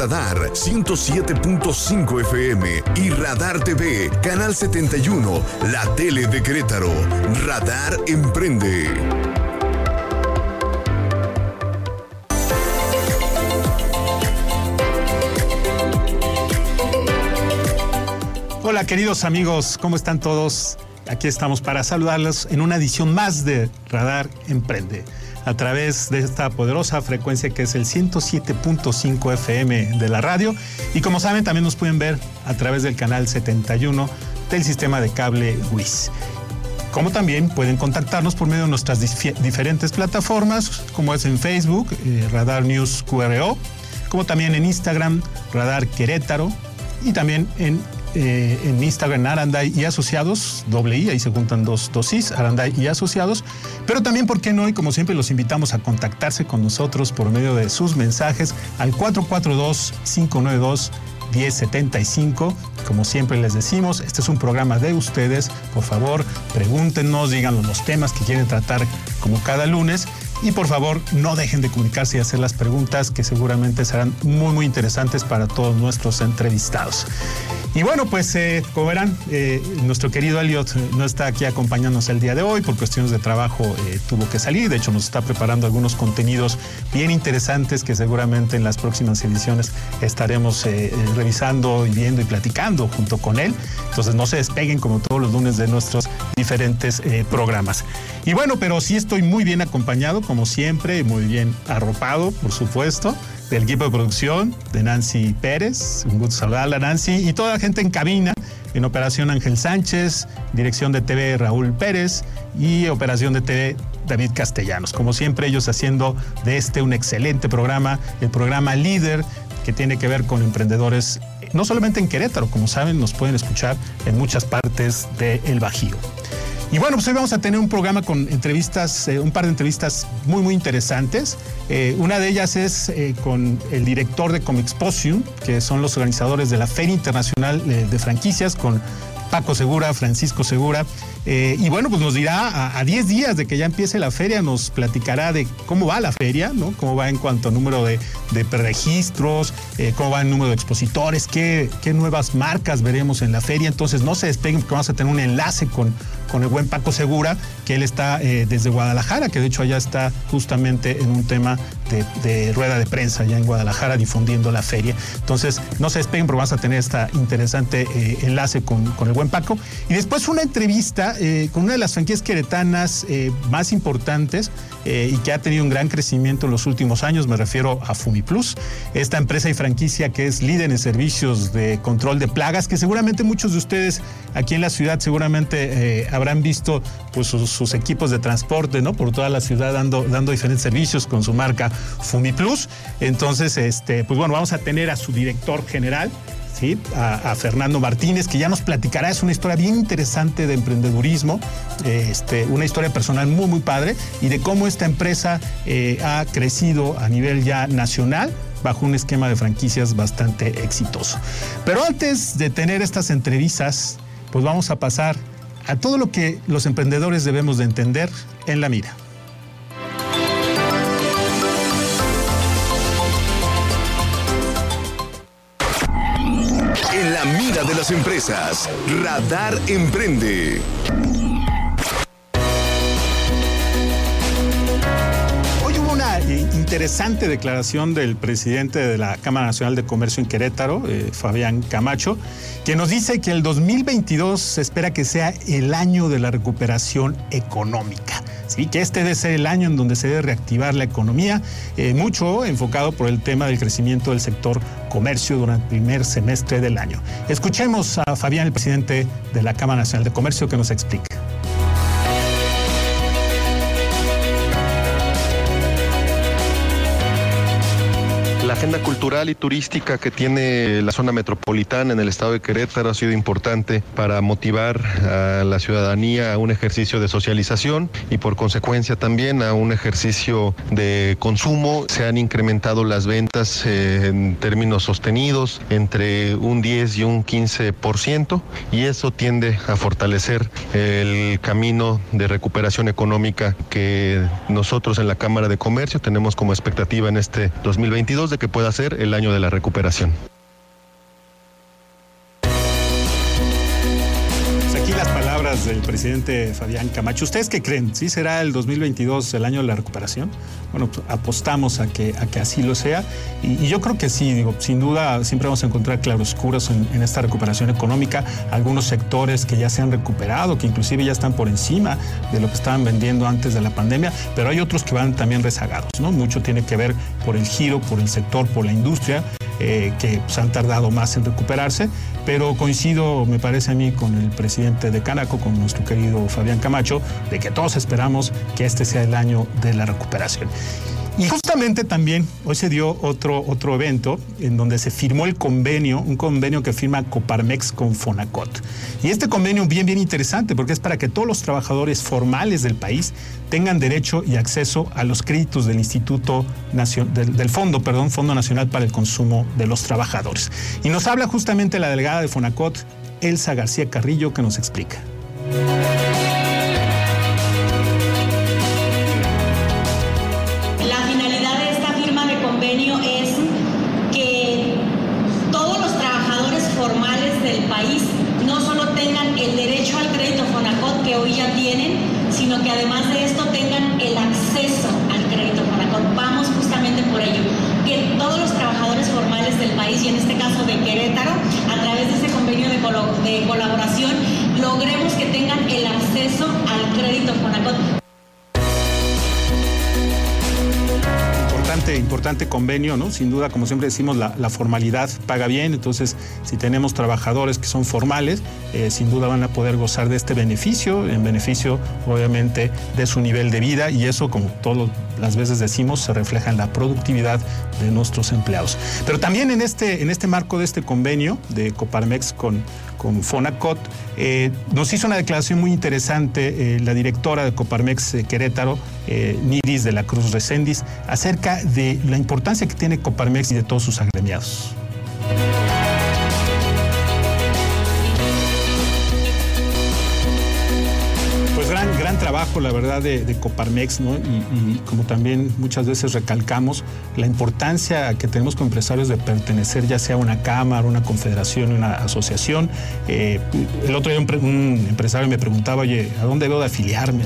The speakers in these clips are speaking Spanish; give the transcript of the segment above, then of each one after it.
Radar 107.5 FM y Radar TV, Canal 71, la tele de Querétaro. Radar Emprende. Hola queridos amigos, ¿cómo están todos? Aquí estamos para saludarlos en una edición más de Radar Emprende a través de esta poderosa frecuencia que es el 107.5 FM de la radio y como saben también nos pueden ver a través del canal 71 del sistema de cable WIS. Como también pueden contactarnos por medio de nuestras diferentes plataformas, como es en Facebook, eh, Radar News QRO, como también en Instagram, Radar Querétaro, y también en eh, en Instagram Aranday y Asociados, doble I, ahí se juntan dos dosis, Aranday y Asociados. Pero también, ¿por qué no? Y como siempre, los invitamos a contactarse con nosotros por medio de sus mensajes al 442-592. 1075. Como siempre les decimos, este es un programa de ustedes. Por favor, pregúntenos, díganos los temas que quieren tratar como cada lunes. Y por favor, no dejen de comunicarse y hacer las preguntas que seguramente serán muy, muy interesantes para todos nuestros entrevistados. Y bueno, pues eh, como verán, eh, nuestro querido Elliot no está aquí acompañándonos el día de hoy, por cuestiones de trabajo eh, tuvo que salir, de hecho nos está preparando algunos contenidos bien interesantes que seguramente en las próximas ediciones estaremos revisando y viendo y platicando junto con él. Entonces no se despeguen como todos los lunes de nuestros diferentes programas. Y bueno, pero sí estoy muy bien acompañado, como siempre, muy bien arropado, por supuesto del equipo de producción, de Nancy Pérez, un gusto saludarla Nancy, y toda la gente en cabina, en Operación Ángel Sánchez, dirección de TV Raúl Pérez y Operación de TV David Castellanos. Como siempre, ellos haciendo de este un excelente programa, el programa líder que tiene que ver con emprendedores, no solamente en Querétaro, como saben, nos pueden escuchar en muchas partes del Bajío. Y bueno, pues hoy vamos a tener un programa con entrevistas, eh, un par de entrevistas muy, muy interesantes. Eh, una de ellas es eh, con el director de Comexposium, que son los organizadores de la Feria Internacional de Franquicias, con Paco Segura, Francisco Segura. Y bueno, pues nos dirá a 10 días de que ya empiece la feria, nos platicará de cómo va la feria, ¿no? Cómo va en cuanto a número de, de registros, cómo va el número de expositores, qué, qué nuevas marcas veremos en la feria. Entonces no se despeguen porque vamos a tener un enlace con con el buen Paco Segura, que él está eh, desde Guadalajara, que de hecho allá está justamente en un tema de, rueda de prensa allá en Guadalajara difundiendo la feria. Entonces, no se despeguen porque vamos a tener esta interesante eh, enlace con, el buen Paco. Y después una entrevista eh, con una de las franquicias queretanas más importantes y que ha tenido un gran crecimiento en los últimos años, me refiero a FumiPlus, esta empresa y franquicia que es líder en servicios de control de plagas, que seguramente muchos de ustedes aquí en la ciudad seguramente habrán visto pues, sus, equipos de transporte, ¿no? Por toda la ciudad dando, dando diferentes servicios con su marca FumiPlus. Entonces, este, pues bueno, vamos a tener a su director general, A, Fernando Martínez, que ya nos platicará. Es una historia bien interesante de emprendedurismo, este, una historia personal muy, muy padre y de cómo esta empresa eh, ha crecido a nivel ya nacional bajo un esquema de franquicias bastante exitoso. Pero antes de tener estas entrevistas, pues vamos a pasar a todo lo que los emprendedores debemos de entender en la mira. Empresas, Radar Emprende. Interesante declaración del presidente de la Cámara Nacional de Comercio en Querétaro, eh, Fabián Camacho, que nos dice que el 2022 se espera que sea el año de la recuperación económica. ¿sí? Que este debe ser el año en donde se debe reactivar la economía, eh, mucho enfocado por el tema del crecimiento del sector comercio durante el primer semestre del año. Escuchemos a Fabián, el presidente de la Cámara Nacional de Comercio, que nos explica. Agenda cultural y turística que tiene la zona metropolitana en el estado de Querétaro ha sido importante para motivar a la ciudadanía a un ejercicio de socialización y por consecuencia también a un ejercicio de consumo. Se han incrementado las ventas eh, en términos sostenidos entre un 10 y un 15% y eso tiende a fortalecer el camino de recuperación económica que nosotros en la Cámara de Comercio tenemos como expectativa en este 2022 de que pueda ser el año de la recuperación. Del presidente Fabián Camacho. ¿Ustedes qué creen? ¿Sí será el 2022 el año de la recuperación? Bueno, pues apostamos a que, a que así lo sea. Y, yo creo que sí, digo, sin duda siempre vamos a encontrar claroscuros en, en esta recuperación económica. Algunos sectores que ya se han recuperado, que inclusive ya están por encima de lo que estaban vendiendo antes de la pandemia, pero hay otros que van también rezagados, ¿no? Mucho tiene que ver por el giro, por el sector, por la industria. Eh, que pues, han tardado más en recuperarse, pero coincido, me parece a mí, con el presidente de Canaco, con nuestro querido Fabián Camacho, de que todos esperamos que este sea el año de la recuperación. Y justamente también hoy se dio otro, otro evento en donde se firmó el convenio, un convenio que firma Coparmex con Fonacot. Y este convenio bien, bien interesante porque es para que todos los trabajadores formales del país tengan derecho y acceso a los créditos del Instituto del, del Fondo, perdón, Fondo Nacional para el Consumo de los Trabajadores. Y nos habla justamente la delegada de Fonacot, Elsa García Carrillo, que nos explica. Fonacot importante convenio, ¿no? Sin duda, como siempre decimos, la, formalidad paga bien, entonces si tenemos trabajadores que son formales, eh, sin duda van a poder gozar de este beneficio, en beneficio obviamente de su nivel de vida y eso, como todas las veces decimos, se refleja en la productividad de nuestros empleados. Pero también en este, en este marco de este convenio de Coparmex con, con Fonacot, eh, nos hizo una declaración muy interesante eh, la directora de Coparmex eh, Querétaro, Niris de la Cruz Recendis, acerca de la importancia que tiene Coparmex y de todos sus agremiados. Trabajo, la verdad, de, Coparmex, ¿no? Y, como también muchas veces recalcamos, la importancia que tenemos como empresarios de pertenecer ya sea a una cámara, una confederación, una asociación. Eh, el otro día un, empresario me preguntaba, oye, ¿a dónde debo de afiliarme?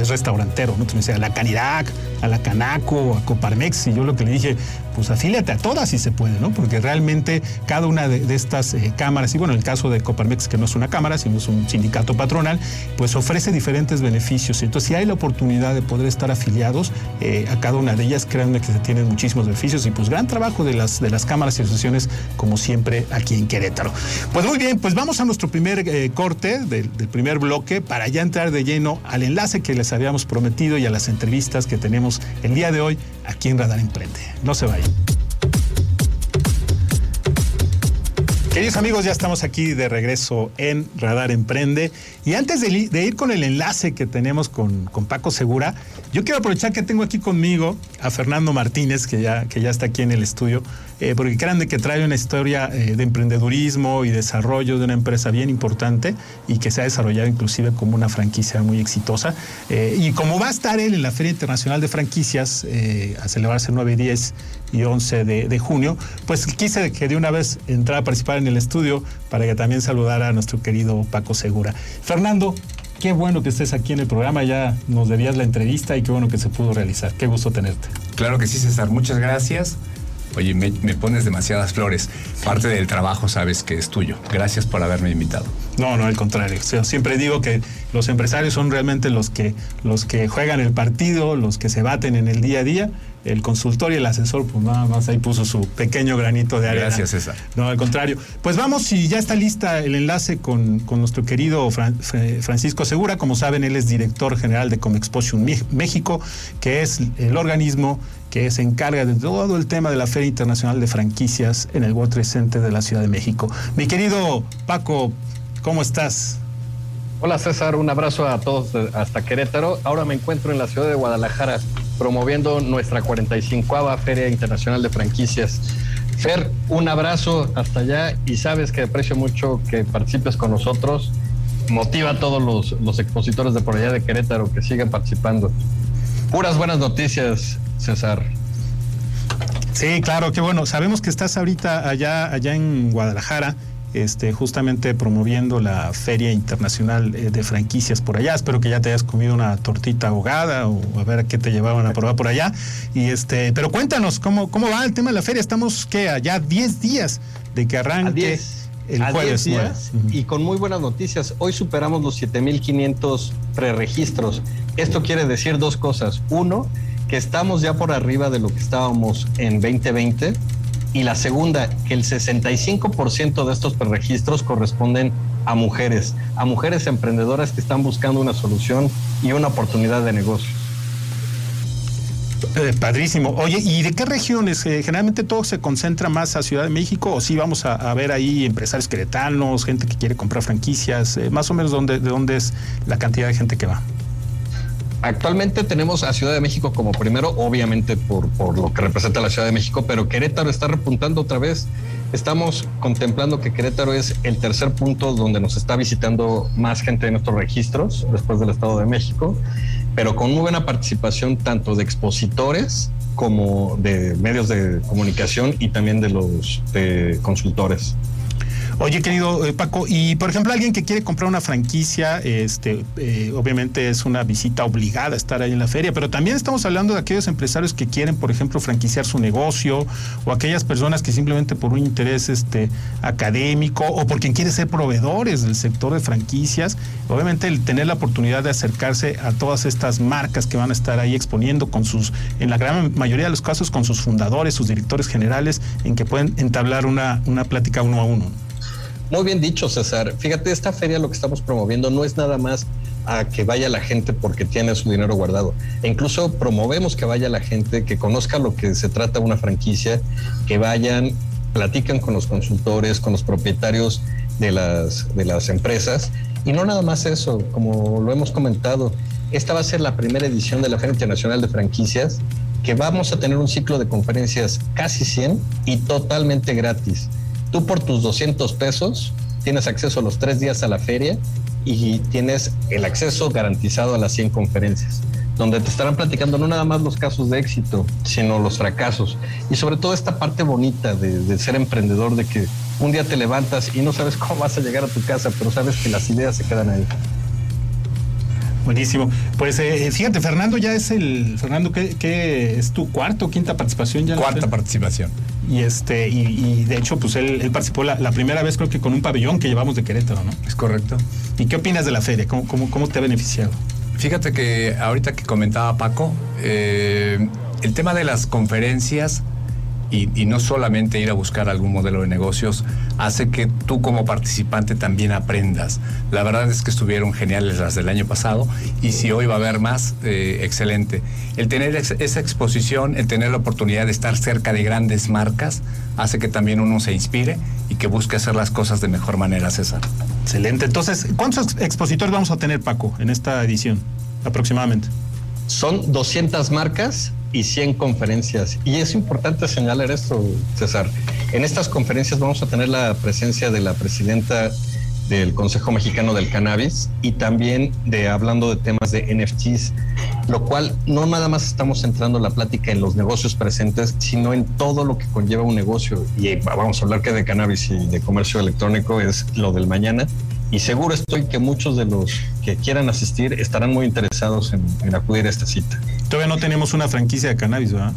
Es restaurantero, ¿no? me decía, la Canidac, a la Canaco, a Coparmex, y yo lo que le dije, pues afíliate a todas si se puede, ¿no? Porque realmente cada una de, estas eh, cámaras, y bueno, en el caso de Coparmex, que no es una cámara, sino es un sindicato patronal, pues ofrece diferentes beneficios. Entonces, si hay la oportunidad de poder estar afiliados eh, a cada una de ellas, créanme que se tienen muchísimos beneficios y pues gran trabajo de las, de las cámaras y asociaciones, como siempre, aquí en Querétaro. Pues muy bien, pues vamos a nuestro primer eh, corte del primer bloque para ya entrar de lleno al enlace que les habíamos prometido y a las entrevistas que tenemos el día de hoy aquí en Radar Emprende. No se vayan. Queridos amigos, ya estamos aquí de regreso en Radar Emprende. Y antes de, ir con el enlace que tenemos con, con, Paco Segura, yo quiero aprovechar que tengo aquí conmigo a Fernando Martínez, que ya, que ya está aquí en el estudio, eh, porque crean de que trae una historia eh, de emprendedurismo y desarrollo de una empresa bien importante y que se ha desarrollado inclusive como una franquicia muy exitosa. Eh, y como va a estar él en la Feria Internacional de Franquicias a celebrarse el 9, 10 y 11 de, de, junio, pues quise que de una vez entrara a participar en el estudio para que también saludara a nuestro querido Paco Segura. Fernando, Qué bueno que estés aquí en el programa, ya nos debías la entrevista y qué bueno que se pudo realizar. Qué gusto tenerte. Claro que sí, César, muchas gracias. Oye, me, pones demasiadas flores. Parte del trabajo sabes que es tuyo. Gracias por haberme invitado. No, no, al contrario. siempre digo que los empresarios son realmente los que, los que juegan el partido, los que se baten en el día a día. El consultor y el asesor, pues nada más ahí puso su pequeño granito de arena. Gracias, César. No, al contrario. Pues vamos, si ya está lista el enlace con, nuestro querido Francisco Segura. Como saben, él es director general de Comexposition México, que es el organismo que se encarga de todo el tema de la Feria Internacional de Franquicias en el World Trade Center de la Ciudad de México. Mi querido Paco, ¿cómo estás? Hola César, un abrazo a todos hasta Querétaro. Ahora me encuentro en la ciudad de Guadalajara promoviendo nuestra 45 Feria Internacional de Franquicias. Fer, un abrazo hasta allá y sabes que aprecio mucho que participes con nosotros. Motiva a todos los, los expositores de por allá de Querétaro que sigan participando. Puras buenas noticias, César. Sí, claro, qué bueno. Sabemos que estás ahorita allá, allá en Guadalajara. Este, justamente promoviendo la Feria Internacional eh, de Franquicias por allá. Espero que ya te hayas comido una tortita ahogada o a ver a qué te llevaban a probar por allá. Y este, pero cuéntanos, ¿cómo, cómo va el tema de la feria? Estamos, ¿qué? Allá 10 días de que arranque. El jueves días, y con muy buenas noticias. Hoy superamos los 7.500 preregistros. Esto quiere decir dos cosas. Uno, que estamos ya por arriba de lo que estábamos en 2020 y la segunda, que el 65% de estos preregistros corresponden a mujeres, a mujeres emprendedoras que están buscando una solución y una oportunidad de negocio. Eh, padrísimo. Oye, ¿y de qué regiones? Eh, generalmente todo se concentra más a Ciudad de México o sí vamos a, ver ahí empresarios queretanos, gente que quiere comprar franquicias, eh, más o menos dónde, de dónde es la cantidad de gente que va. Actualmente tenemos a Ciudad de México como primero, obviamente por, por, lo que representa la Ciudad de México, pero Querétaro está repuntando otra vez. Estamos contemplando que Querétaro es el tercer punto donde nos está visitando más gente en nuestros registros después del Estado de México, pero con muy buena participación tanto de expositores como de medios de comunicación y también de los consultores. Oye, querido eh, Paco, y por ejemplo, alguien que quiere comprar una franquicia, este, eh, obviamente es una visita obligada a estar ahí en la feria, pero también estamos hablando de aquellos empresarios que quieren, por ejemplo, franquiciar su negocio, o aquellas personas que simplemente por un interés este, académico o por quien quiere ser proveedores del sector de franquicias, obviamente el tener la oportunidad de acercarse a todas estas marcas que van a estar ahí exponiendo con sus, en la gran mayoría de los casos, con sus fundadores, sus directores generales, en que pueden entablar una, una plática uno a uno. Muy bien dicho, César. Fíjate, esta feria lo que estamos promoviendo no es nada más a que vaya la gente porque tiene su dinero guardado. E incluso promovemos que vaya la gente que conozca lo que se trata una franquicia, que vayan, platican con los consultores, con los propietarios de las, de las empresas. Y no nada más eso, como lo hemos comentado, esta va a ser la primera edición de la Feria Internacional de Franquicias, que vamos a tener un ciclo de conferencias casi 100 y totalmente gratis. Tú por tus 200 pesos tienes acceso a los tres días a la feria y tienes el acceso garantizado a las 100 conferencias, donde te estarán platicando no nada más los casos de éxito, sino los fracasos. Y sobre todo esta parte bonita de, ser emprendedor, de que un día te levantas y no sabes cómo vas a llegar a tu casa, pero sabes que las ideas se quedan ahí. Buenísimo. Pues eh, fíjate, Fernando ya es el. Fernando, ¿qué, es tu cuarta o quinta participación ya? Cuarta participación. Y este, y, de hecho, pues él, participó la, primera vez, creo que con un pabellón que llevamos de Querétaro, ¿no? Es correcto. ¿Y qué opinas de la feria? ¿Cómo, cómo, te ha beneficiado? Fíjate que ahorita que comentaba Paco, eh, el tema de las conferencias y, no solamente ir a buscar algún modelo de negocios, hace que tú como participante también aprendas. La verdad es que estuvieron geniales las del año pasado y si hoy va a haber más, eh, excelente. El tener esa exposición, el tener la oportunidad de estar cerca de grandes marcas, hace que también uno se inspire y que busque hacer las cosas de mejor manera, César. Excelente. Entonces, ¿cuántos expositores vamos a tener, Paco, en esta edición aproximadamente? Son 200 marcas y 100 conferencias. Y es importante señalar esto, César. En estas conferencias vamos a tener la presencia de la presidenta del Consejo Mexicano del Cannabis y también de hablando de temas de NFTs, lo cual no nada más estamos centrando la plática en los negocios presentes, sino en todo lo que conlleva un negocio. Y vamos a hablar que de cannabis y de comercio electrónico es lo del mañana y seguro estoy que muchos de los que quieran asistir estarán muy interesados en, acudir a esta cita. Todavía no tenemos una franquicia de cannabis, ¿verdad?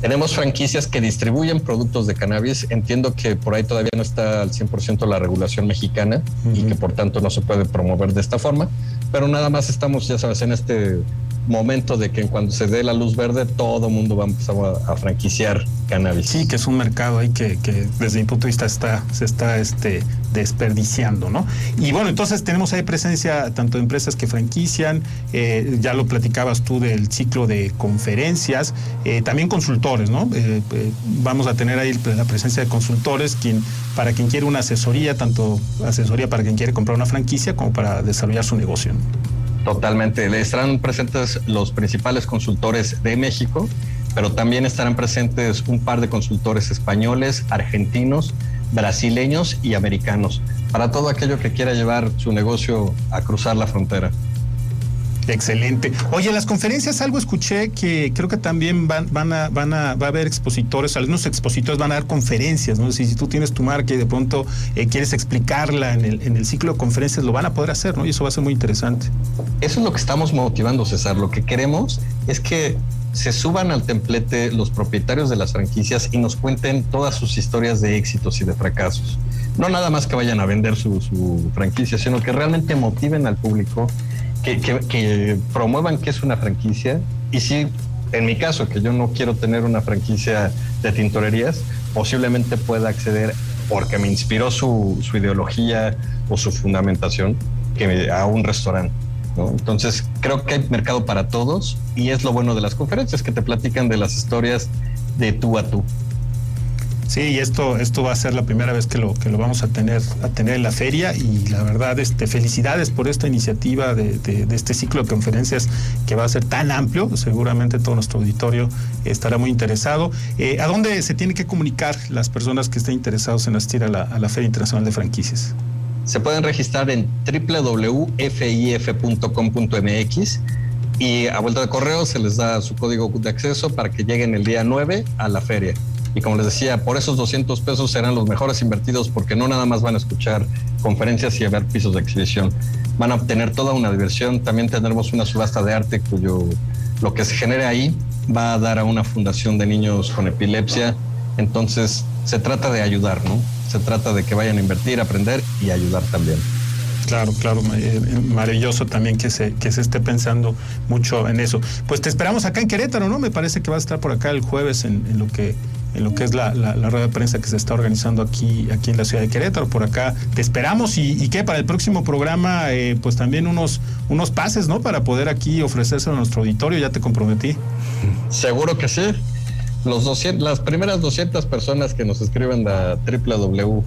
Tenemos franquicias que distribuyen productos de cannabis. Entiendo que por ahí todavía no está al 100% la regulación mexicana y que por tanto no se puede promover de esta forma, pero nada más estamos, ya sabes, en este momento de que cuando se dé la luz verde todo el mundo va a empezar a, franquiciar cannabis. Sí, que es un mercado ahí que, desde mi punto de vista está, se está este, desperdiciando, ¿no? Y bueno, entonces tenemos ahí presencia tanto de empresas que franquician, eh, ya lo platicabas tú del ciclo de conferencias, eh, también consultores, ¿no? Eh, vamos a tener ahí la presencia de consultores, quien, para quien quiere una asesoría, tanto asesoría para quien quiere comprar una franquicia como para desarrollar su negocio. Totalmente. Estarán presentes los principales consultores de México, pero también estarán presentes un par de consultores españoles, argentinos, brasileños y americanos, para todo aquello que quiera llevar su negocio a cruzar la frontera. Excelente. Oye, las conferencias algo escuché que creo que también van, van a, van a, va a haber expositores, algunos expositores van a dar conferencias, ¿no? Si, si tú tienes tu marca y de pronto eh, quieres explicarla en el, en el ciclo de conferencias, lo van a poder hacer, ¿no? Y eso va a ser muy interesante. Eso es lo que estamos motivando, César. Lo que queremos es que se suban al templete los propietarios de las franquicias y nos cuenten todas sus historias de éxitos y de fracasos. No nada más que vayan a vender su, su franquicia, sino que realmente motiven al público que, promuevan que es una franquicia y si en mi caso, que yo no quiero tener una franquicia de tintorerías, posiblemente pueda acceder porque me inspiró su, su ideología o su fundamentación que a un restaurante. Entonces, creo que hay mercado para todos y es lo bueno de las conferencias, que te platican de las historias de tú a tú. Sí, y esto, esto va a ser la primera vez que lo, que lo vamos a tener, a tener en la feria y la verdad, este, felicidades por esta iniciativa de, este ciclo de conferencias que va a ser tan amplio, seguramente todo nuestro auditorio estará muy interesado. Eh, ¿A dónde se tienen que comunicar las personas que estén interesados en asistir a la, a la Feria Internacional de Franquicias? Se pueden registrar en www.fif.com.mx y a vuelta de correo se les da su código de acceso para que lleguen el día 9 a la feria. Y como les decía, por esos 200 pesos serán los mejores invertidos porque no nada más van a escuchar conferencias y a ver pisos de exhibición. Van a obtener toda una diversión. También tendremos una subasta de arte cuyo lo que se genere ahí va a dar a una fundación de niños con epilepsia. Entonces se trata de ayudar, ¿no? Se trata de que vayan a invertir, aprender y ayudar también. Claro, claro, eh, maravilloso también que se, que se esté pensando mucho en eso. Pues te esperamos acá en Querétaro, ¿no? Me parece que va a estar por acá el jueves en lo que en lo que es la, rueda de prensa que se está organizando aquí, aquí en la ciudad de Querétaro. Por acá te esperamos y, y que para el próximo programa, eh, pues también unos, unos pases, ¿no? Para poder aquí ofrecerse a nuestro auditorio, ya te comprometí. Seguro que sí. Los 200, las primeras 200 personas que nos escriben a www.fif.com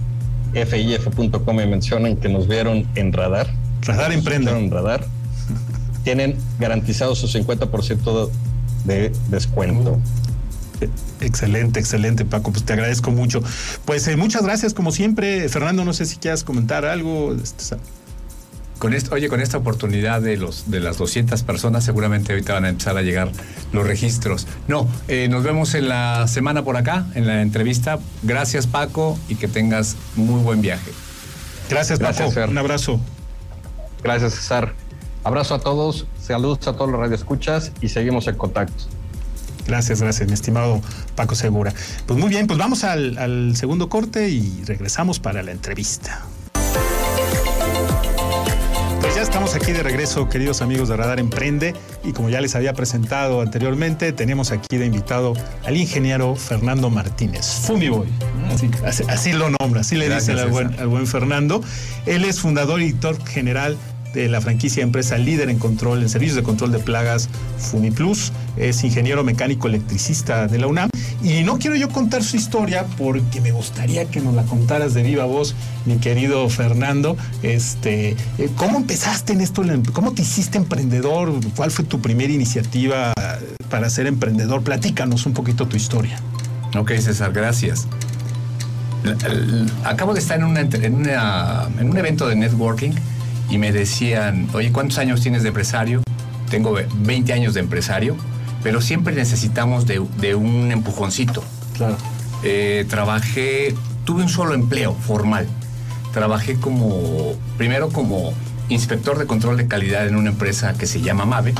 y mencionan que nos vieron en radar. Radar Emprende. En radar. Tienen garantizado su 50% de descuento. Excelente, excelente, Paco. Pues te agradezco mucho. Pues eh, muchas gracias, como siempre. Fernando, no sé si quieras comentar algo. Este, con esto, oye, con esta oportunidad de los de las 200 personas, seguramente ahorita van a empezar a llegar los registros. No, eh, nos vemos en la semana por acá, en la entrevista. Gracias, Paco, y que tengas muy buen viaje. Gracias, Paco. Un abrazo. Gracias, César. Abrazo a todos, saludos a todos los radioescuchas y seguimos en contacto. Gracias, gracias, mi estimado Paco Segura. Pues muy bien, pues vamos al, segundo corte y regresamos para la entrevista. Pues ya estamos aquí de regreso, queridos amigos de Radar Emprende, y como ya les había presentado anteriormente, tenemos aquí de invitado al ingeniero Fernando Martínez, Fumiboy. Así, así, lo nombra, así le dice al buen, al buen Fernando. Él es fundador y editor general de la franquicia empresa líder en control, en servicios de control de plagas FumiPlus. Es ingeniero mecánico electricista de la UNAM. Y no quiero yo contar su historia porque me gustaría que nos la contaras de viva voz, mi querido Fernando. Este, eh, ¿Cómo empezaste en esto? ¿Cómo te hiciste emprendedor? ¿Cuál fue tu primera iniciativa para ser emprendedor? Platícanos un poquito tu historia. Ok, César, gracias. Acabo de estar en, en, en un evento de networking y me decían, oye, ¿cuántos años tienes de empresario? Tengo 20 años de empresario, pero siempre necesitamos de, un empujoncito. Claro. Eh, trabajé, tuve un solo empleo formal. Trabajé como, primero como inspector de control de calidad en una empresa que se llama Mave.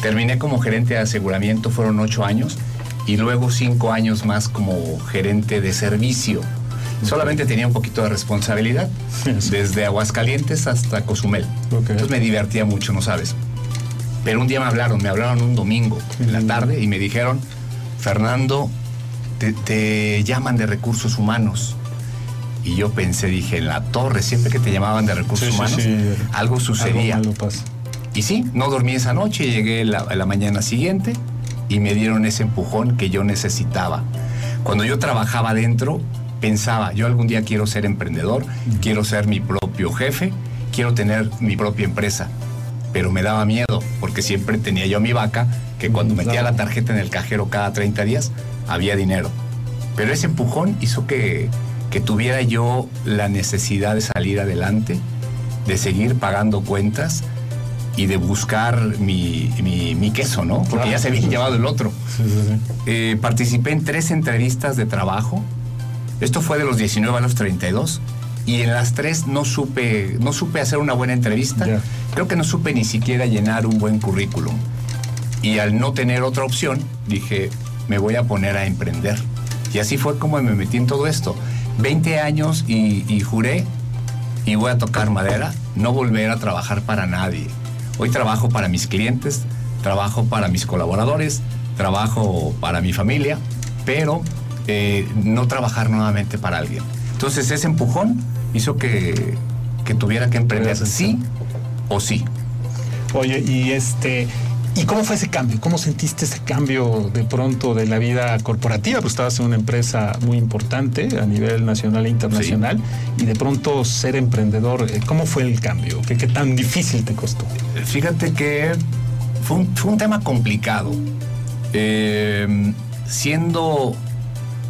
Terminé como gerente de aseguramiento, fueron ocho años, y luego cinco años más como gerente de servicio Solamente tenía un poquito de responsabilidad, desde Aguascalientes hasta Cozumel. Entonces me divertía mucho, no sabes. Pero un día me hablaron, me hablaron un domingo en la tarde y me dijeron, Fernando, te, llaman de recursos humanos. Y yo pensé, dije, en la torre, siempre que te llamaban de recursos humanos, algo sucedía. y sí, no dormí esa noche, llegué la, la mañana siguiente y me dieron ese empujón que yo necesitaba. Cuando yo trabajaba dentro, pensaba, yo algún día quiero ser emprendedor, quiero ser mi propio jefe, quiero tener mi propia empresa. Pero me daba miedo, porque siempre tenía yo mi vaca, que cuando metía la tarjeta en el cajero cada 30 días, había dinero. Pero ese empujón hizo que, que tuviera yo la necesidad de salir adelante, de seguir pagando cuentas y de buscar mi, mi, queso, ¿no? Porque ya se había llevado el otro. Eh, participé en tres entrevistas de trabajo. Esto fue de los 19 a los 32 y en las tres no supe, no supe hacer una buena entrevista. Creo que no supe ni siquiera llenar un buen currículum. Y al no tener otra opción, dije, me voy a poner a emprender. Y así fue como me metí en todo esto. 20 años y, y juré, y voy a tocar madera, no volver a trabajar para nadie. Hoy trabajo para mis clientes, trabajo para mis colaboradores, trabajo para mi familia, pero eh, no trabajar nuevamente para alguien. Entonces ese empujón hizo que, que tuviera que emprender sí o sí. Oye, y este, ¿Y cómo fue ese cambio? ¿Cómo sentiste ese cambio de pronto de la vida corporativa? Pues estabas en una empresa muy importante a nivel nacional e internacional y de pronto ser emprendedor, eh, ¿cómo fue el cambio? ¿Qué, qué tan difícil te costó? Fíjate que fue un, tema complicado. Eh, siendo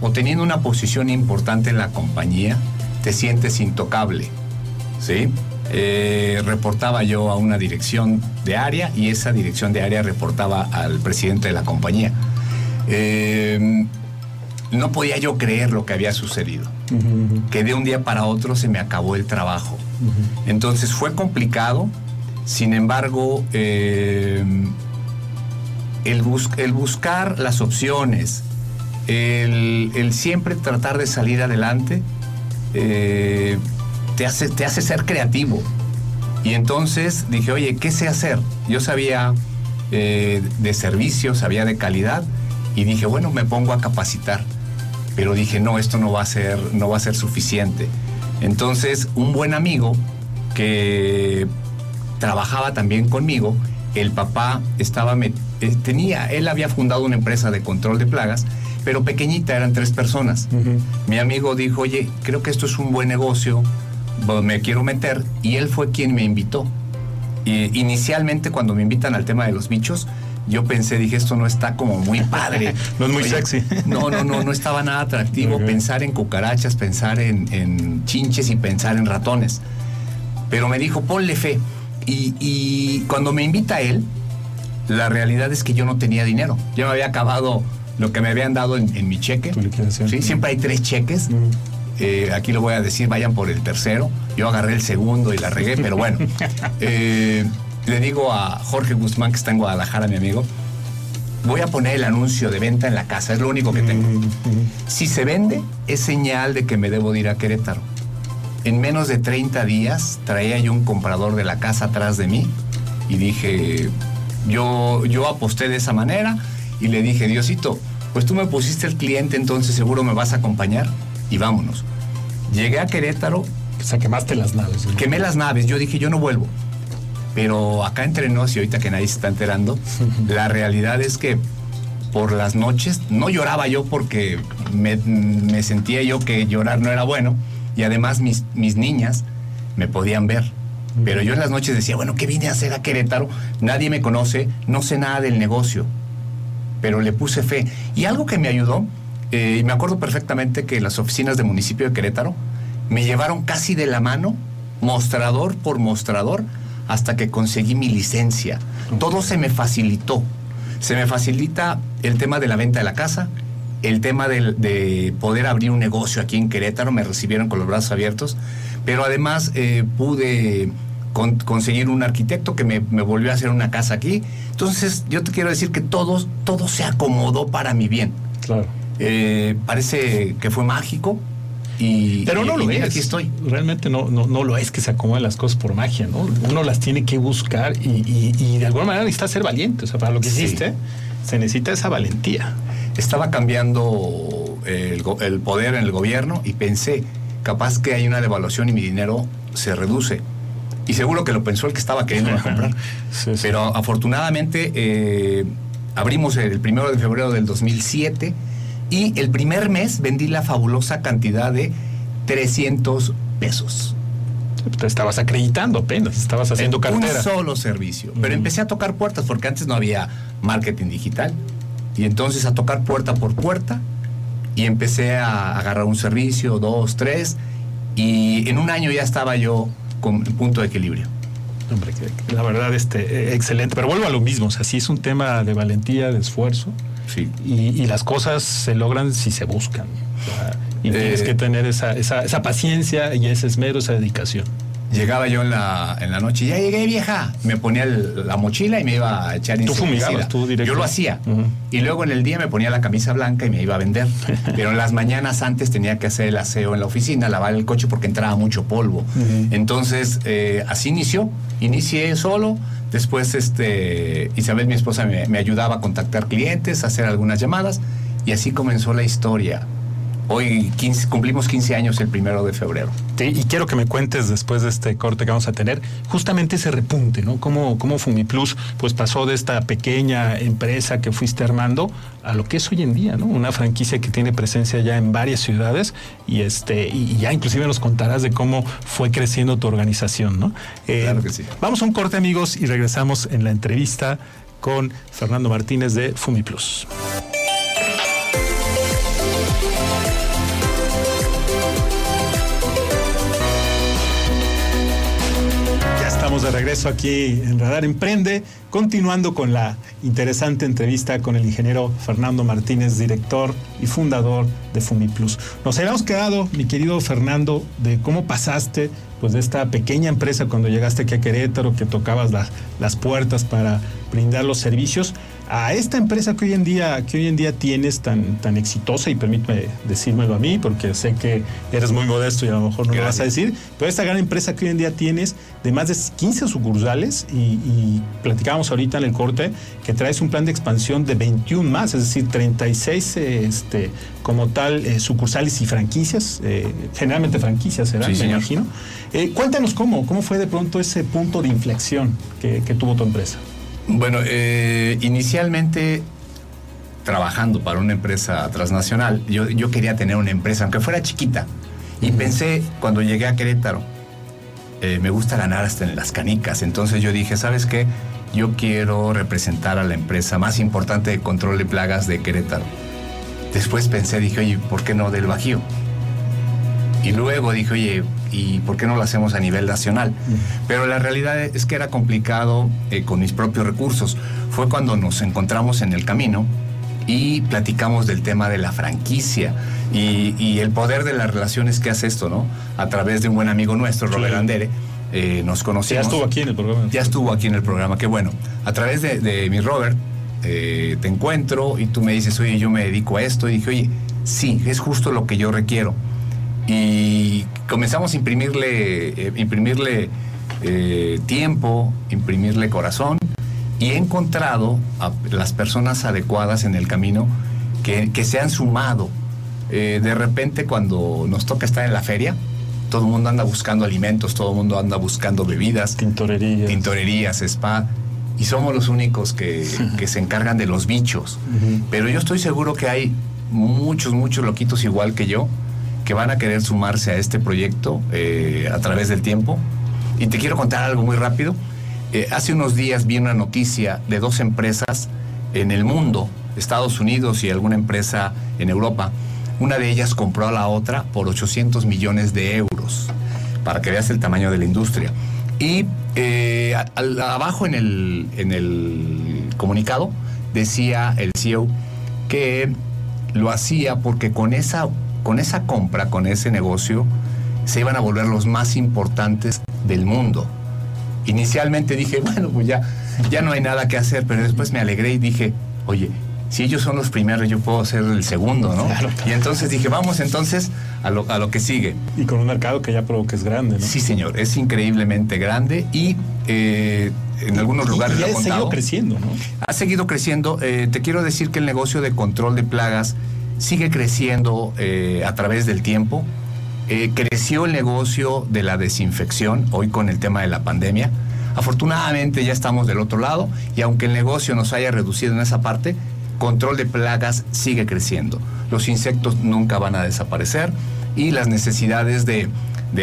o teniendo una posición importante en la compañía, te sientes intocable. ¿Sí? Eh, reportaba yo a una dirección de área y esa dirección de área reportaba al presidente de la compañía. Eh, no podía yo creer lo que había sucedido, que de un día para otro se me acabó el trabajo. Entonces fue complicado, sin embargo, eh, el, buscar las opciones, el, siempre tratar de salir adelante, te hace, te hace ser creativo. Y entonces dije, oye, ¿qué sé hacer? Yo sabía eh, de servicios, sabía de calidad y dije, bueno, me pongo a capacitar. Pero dije, no, esto no va a ser, no va a ser suficiente. Entonces, un buen amigo que trabajaba también conmigo, el papá estaba, eh, tenía, él había fundado una empresa de control de plagas, pero pequeñita, eran tres personas. Mi amigo dijo, oye, creo que esto es un buen negocio, me quiero meter y él fue quien me invitó. Y inicialmente cuando me invitan al tema de los bichos, yo pensé, dije, esto no está como muy padre. no es muy sexy. no, no, no, no estaba nada atractivo pensar en cucarachas, pensar en, chinches y pensar en ratones. Pero me dijo, ponle fe. Y, cuando me invita él, la realidad es que yo no tenía dinero. Yo me había acabado lo que me habían dado en, mi cheque. ¿sí? Siempre hay tres cheques. Eh, aquí lo voy a decir, vayan por el tercero. Yo agarré el segundo y la regué, pero bueno. Eh, le digo a Jorge Guzmán, que está en Guadalajara, mi amigo, voy a poner el anuncio de venta en la casa, es lo único que tengo. Si se vende, es señal de que me debo de ir a Querétaro. En menos de 30 días traía yo un comprador de la casa atrás de mí y dije, yo, yo aposté de esa manera y le dije, Diosito, pues tú me pusiste el cliente, entonces seguro me vas a acompañar y vámonos. Llegué a Querétaro. O sea, quemaste las naves. Quemé las naves. Yo dije, yo no vuelvo. Pero acá entre nos, y ahorita que nadie se está enterando, la realidad es que por las noches no lloraba yo porque me, sentía yo que llorar no era bueno. Y además mis, mis niñas me podían ver. Pero yo en las noches decía, bueno, ¿qué vine a hacer a Querétaro? Nadie me conoce, no sé nada del negocio. Pero le puse fe. Y algo que me ayudó eh, y me acuerdo perfectamente que las oficinas del municipio de Querétaro me llevaron casi de la mano, mostrador por mostrador, hasta que conseguí mi licencia. Todo se me facilitó. Se me facilita el tema de la venta de la casa, el tema de, poder abrir un negocio aquí en Querétaro, me recibieron con los brazos abiertos, pero además eh, pude conseguir un arquitecto que me, volvió a hacer una casa aquí. Entonces, yo te quiero decir que todo, todo se acomodó para mi bien. Claro. Eh, parece que fue mágico. Y, Pero no lo es. Aquí estoy. Realmente no, no, no lo es que se acomoden las cosas por magia, ¿no? Uno las tiene que buscar y, de alguna manera necesita ser valiente. O sea, para lo que hiciste, se necesita esa valentía. Estaba cambiando el, poder en el gobierno y pensé, capaz que hay una devaluación y mi dinero se reduce. Y seguro que lo pensó el que estaba queriendo comprar. Pero afortunadamente eh, abrimos el primero de febrero del 2007 y el primer mes vendí la fabulosa cantidad de 300 pesos. Te estabas acreditando apenas, estabas haciendo cartera. Un solo servicio. Pero empecé a tocar puertas porque antes no había marketing digital. Y entonces a tocar puerta por puerta y empecé a agarrar un servicio, dos, tres. Y en un año ya estaba yo con punto de equilibrio. Hombre, la verdad, este, excelente. Pero vuelvo a lo mismo, o sea, sí es un tema de valentía, de esfuerzo. Sí. Y, las cosas se logran si se buscan. y tienes eh, que tener esa, esa, esa paciencia y ese esmero, esa dedicación. Llegaba yo en la, en la noche, ya llegué vieja. Me ponía la mochila y me iba a echar ¿Tú fumigabas, tú Yo lo hacía. Y luego en el día me ponía la camisa blanca y me iba a vender. Pero en las mañanas antes tenía que hacer el aseo en la oficina, lavar el coche porque entraba mucho polvo. Entonces, eh, así inició. Inicié solo. Después, este, Isabel, mi esposa, me, me ayudaba a contactar clientes, a hacer algunas llamadas. Y así comenzó la historia. Hoy cumplimos 15 años el primero de febrero. y quiero que me cuentes después de este corte que vamos a tener, justamente ese repunte, ¿no? Cómo, cómo FumiPlus pues pasó de esta pequeña empresa que fuiste armando a lo que es hoy en día, ¿no? Una franquicia que tiene presencia ya en varias ciudades y este y ya inclusive nos contarás de cómo fue creciendo tu organización, ¿no? Eh, claro que sí. Vamos a un corte, amigos, y regresamos en la entrevista con Fernando Martínez de FumiPlus. de regreso aquí en Radar Emprende, continuando con la interesante entrevista con el ingeniero Fernando Martínez, director y fundador de FumiPlus. Nos habíamos quedado, mi querido Fernando, de cómo pasaste pues de esta pequeña empresa cuando llegaste aquí a Querétaro, que tocabas las puertas para brindar los servicios, a esta empresa que hoy en día, que hoy en día tienes tan, tan exitosa, y permíteme decírmelo a mí, porque sé que eres muy modesto y a lo mejor no lo vas a decir, pero esta gran empresa que hoy en día tienes de más de 15 sucursales, y, platicábamos ahorita en el corte que traes un plan de expansión de 21 más, es decir, 36 este, como tal eh, sucursales y franquicias, eh, generalmente franquicias serán, me imagino. Eh, cuéntanos cómo, cómo fue de pronto ese punto de inflexión que tuvo tu empresa. Bueno, eh, inicialmente trabajando para una empresa transnacional, yo, yo, quería tener una empresa, aunque fuera chiquita. Y pensé, cuando llegué a Querétaro, eh, me gusta ganar hasta en las canicas. Entonces yo dije, ¿sabes qué? Yo quiero representar a la empresa más importante de control de plagas de Querétaro. Después pensé, dije, oye, ¿por qué no del Bajío? Y luego dije, oye, ¿y por qué no lo hacemos a nivel nacional? Pero la realidad es que era complicado eh, con mis propios recursos. Fue cuando nos encontramos en el camino y platicamos del tema de la franquicia y, el poder de las relaciones que hace esto, ¿no? A través de un buen amigo nuestro, Robert Andere. Eh, nos conocimos. Ya estuvo aquí en el programa. Ya estuvo aquí en el programa, qué bueno. A través de, mi Robert, eh, te encuentro y tú me dices, oye, yo me dedico a esto. Y dije, oye, sí, es justo lo que yo requiero y comenzamos a imprimirle, eh, imprimirle eh, tiempo, imprimirle corazón y he encontrado a las personas adecuadas en el camino que, se han sumado. Eh, de repente cuando nos toca estar en la feria, todo el mundo anda buscando alimentos, todo el mundo anda buscando bebidas, tintorerías, tintorerías spa, y somos los únicos que, se encargan de los bichos. Pero yo estoy seguro que hay muchos, muchos loquitos igual que yo, que van a querer sumarse a este proyecto eh, a través del tiempo. Y te quiero contar algo muy rápido. Eh, hace unos días vi una noticia de dos empresas en el mundo, Estados Unidos y alguna empresa en Europa. Una de ellas compró a la otra por 800 millones de euros, para que veas el tamaño de la industria. Y eh, abajo en el, en el comunicado decía el CEO que lo hacía porque con esa con esa compra, con ese negocio, se iban a volver los más importantes del mundo. Inicialmente dije, bueno, pues ya, ya no hay nada que hacer, pero después me alegré y dije, oye, si ellos son los primeros, yo puedo ser el segundo, ¿no? Y entonces dije, vamos entonces a lo, a lo, que sigue. Y con un mercado que ya probó que es grande, ¿no? Sí, señor, es increíblemente grande y eh, en algunos lugares... Y, ha seguido creciendo, ¿no? Ha seguido creciendo. Eh, te quiero decir que el negocio de control de plagas sigue creciendo eh, a través del tiempo. Eh, creció el negocio de la desinfección hoy con el tema de la pandemia. Afortunadamente ya estamos del otro lado y aunque el negocio nos haya reducido en esa parte, control de plagas sigue creciendo. Los insectos nunca van a desaparecer y las necesidades de,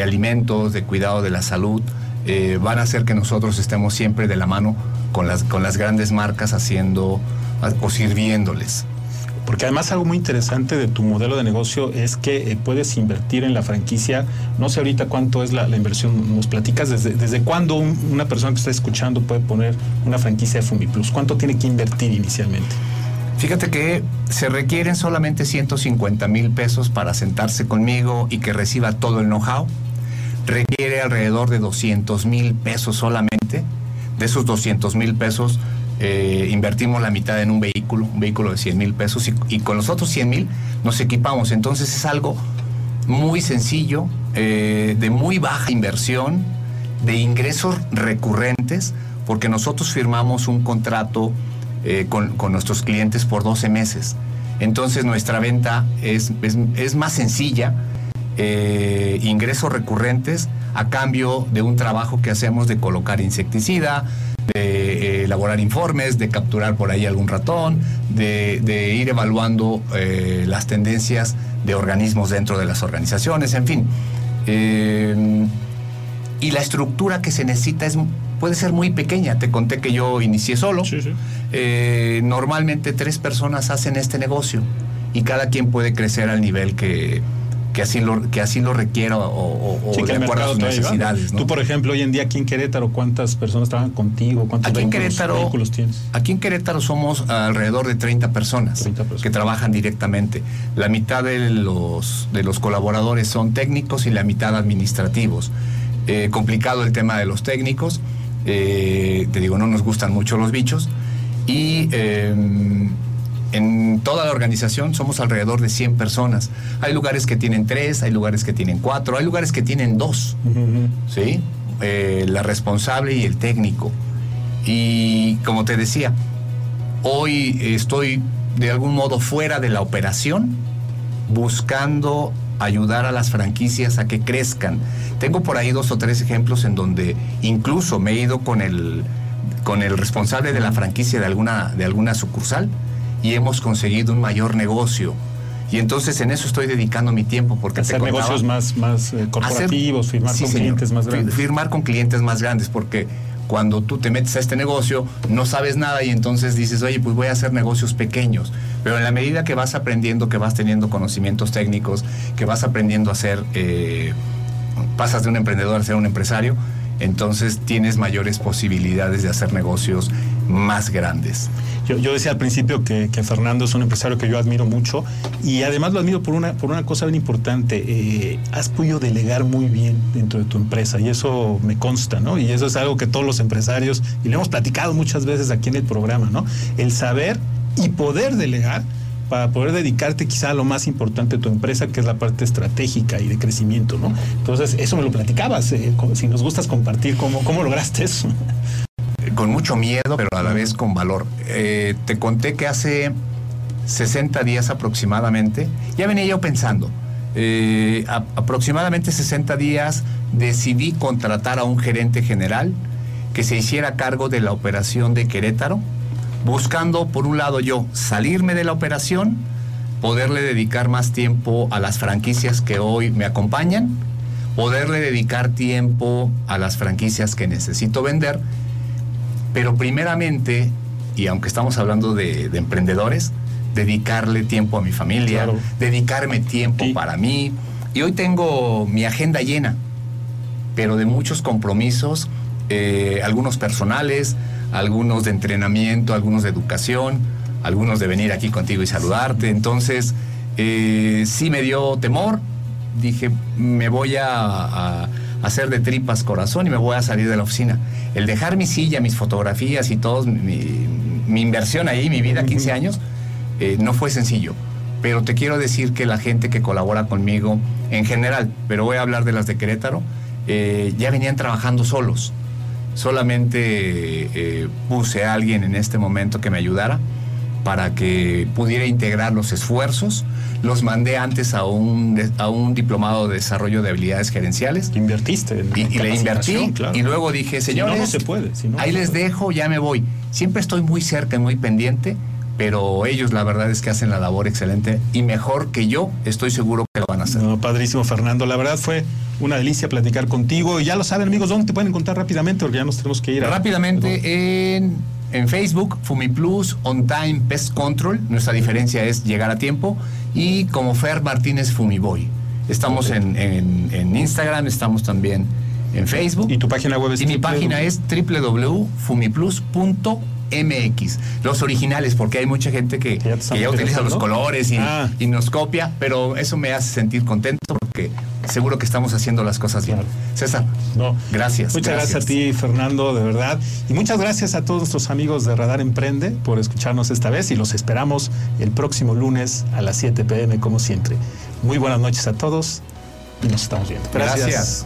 alimentos, de cuidado de la salud, eh, van a hacer que nosotros estemos siempre de la mano con las, con las grandes marcas haciendo o sirviéndoles Porque además algo muy interesante de tu modelo de negocio es que eh, puedes invertir en la franquicia. No sé ahorita cuánto es la, inversión. Nos platicas desde, desde cuándo una persona que está escuchando puede poner una franquicia de Fumiplus. ¿Cuánto tiene que invertir inicialmente? Fíjate que se requieren solamente 150 mil pesos para sentarse conmigo y que reciba todo el know-how. Requiere alrededor de 200 mil pesos solamente. De esos 200 mil pesos, eh, invertimos la mitad en un vehículo, un vehículo de 100 mil pesos, y, con los otros 100 mil nos equipamos. Entonces es algo muy sencillo, eh, de muy baja inversión, de ingresos recurrentes, porque nosotros firmamos un contrato eh, con, nuestros clientes por 12 meses. Entonces nuestra venta es, es, más sencilla, ingresos recurrentes a cambio de un trabajo que hacemos de colocar insecticida, de eh, elaborar informes, de capturar por ahí algún ratón, de, ir evaluando eh, las tendencias de organismos dentro de las organizaciones, en fin. Eh, y la estructura que se necesita es, puede ser muy pequeña. Te conté que yo inicié solo. normalmente tres personas hacen este negocio y cada quien puede crecer al nivel que, que así lo, que así lo requiera o, o de acuerdo a sus necesidades. Tú, por ejemplo, hoy en día aquí en Querétaro, ¿cuántas personas trabajan contigo? ¿Cuántos aquí vehículos, tienes? Aquí en Querétaro somos alrededor de 30 personas, que trabajan directamente. La mitad de los, de los colaboradores son técnicos y la mitad administrativos. Eh, complicado el tema de los técnicos. Eh, te digo, no nos gustan mucho los bichos. Y em, en toda la organización somos alrededor de 100 personas. Hay lugares que tienen tres, hay lugares que tienen cuatro, hay lugares que tienen dos. ¿Sí? Eh, la responsable y el técnico. Y como te decía, hoy estoy de algún modo fuera de la operación, buscando ayudar a las franquicias a que crezcan. Tengo por ahí dos o tres ejemplos en donde incluso me he ido con el, con el responsable de la franquicia de alguna, de alguna sucursal y hemos conseguido un mayor negocio. Y entonces en eso estoy dedicando mi tiempo porque hacer negocios más, más eh, corporativos, firmar con clientes más grandes. Firmar con clientes más grandes porque cuando tú te metes a este negocio no sabes nada y entonces dices, oye, pues voy a hacer negocios pequeños. Pero en la medida que vas aprendiendo, que vas teniendo conocimientos técnicos, que vas aprendiendo a ser, eh, pasas de un emprendedor a ser un empresario, entonces tienes mayores posibilidades de hacer negocios más grandes. Yo, decía al principio que, Fernando es un empresario que yo admiro mucho y además lo admiro por una, por una cosa bien importante. Eh, has podido delegar muy bien dentro de tu empresa y eso me consta, ¿no? Y eso es algo que todos los empresarios, y lo hemos platicado muchas veces aquí en el programa, ¿no? El saber y poder delegar para poder dedicarte quizá a lo más importante de tu empresa, que es la parte estratégica y de crecimiento, ¿no? Entonces, eso me lo platicabas, eh, si nos gustas compartir cómo, cómo lograste eso. Con mucho miedo, pero a la vez con valor. Eh, te conté que hace 60 días aproximadamente, ya venía yo pensando, eh, aproximadamente 60 días decidí contratar a un gerente general que se hiciera cargo de la operación de Querétaro, buscando por un lado yo salirme de la operación, poderle dedicar más tiempo a las franquicias que hoy me acompañan, poderle dedicar tiempo a las franquicias que necesito vender, pero primeramente, y aunque estamos hablando de, emprendedores, dedicarle tiempo a mi familia, dedicarme tiempo para mí. Y hoy tengo mi agenda llena, pero de muchos compromisos, eh, algunos personales, algunos de entrenamiento, algunos de educación, algunos de venir aquí contigo y saludarte. Entonces, eh, sí me dio temor. Dije, me voy a, hacer de tripas corazón y me voy a salir de la oficina. El dejar mi silla, mis fotografías y todo, mi, inversión ahí, mi vida, 15 años, eh, no fue sencillo. Pero te quiero decir que la gente que colabora conmigo, en general, pero voy a hablar de las de Querétaro, eh, ya venían trabajando solos solamente eh, puse a alguien en este momento que me ayudara para que pudiera integrar los esfuerzos. Los mandé antes a un, a un diplomado de desarrollo de habilidades gerenciales. Invertiste. y, le invertí. Y luego dije, señores, se puede. ahí les dejo, ya me voy. Siempre estoy muy cerca y muy pendiente pero ellos la verdad es que hacen la labor excelente y mejor que yo, estoy seguro que lo van a hacer. No, padrísimo, Fernando. La verdad fue una delicia platicar contigo. Y ya lo saben, amigos, ¿dónde te pueden encontrar rápidamente? Porque ya nos tenemos que ir. Rápidamente en en Facebook, FumiPlus, On Time Pest Control. Nuestra diferencia es llegar a tiempo. Y como Fer Martínez Fumiboy. Estamos en, en- en Instagram, estamos también en Facebook. ¿Y tu página web es Y mi página es www.fumiplus.mx. Los originales, porque hay mucha gente que, Que ya utiliza los colores y, Ah. y nos copia, pero eso me hace sentir contento porque seguro que estamos haciendo las cosas bien. Claro. César, No. gracias. Muchas gracias. a ti, Fernando, de verdad. Y muchas gracias a todos nuestros amigos de Radar Emprende por escucharnos esta vez y los esperamos el próximo lunes a las 7 pm, como siempre. Muy buenas noches a todos y nos estamos viendo. Gracias.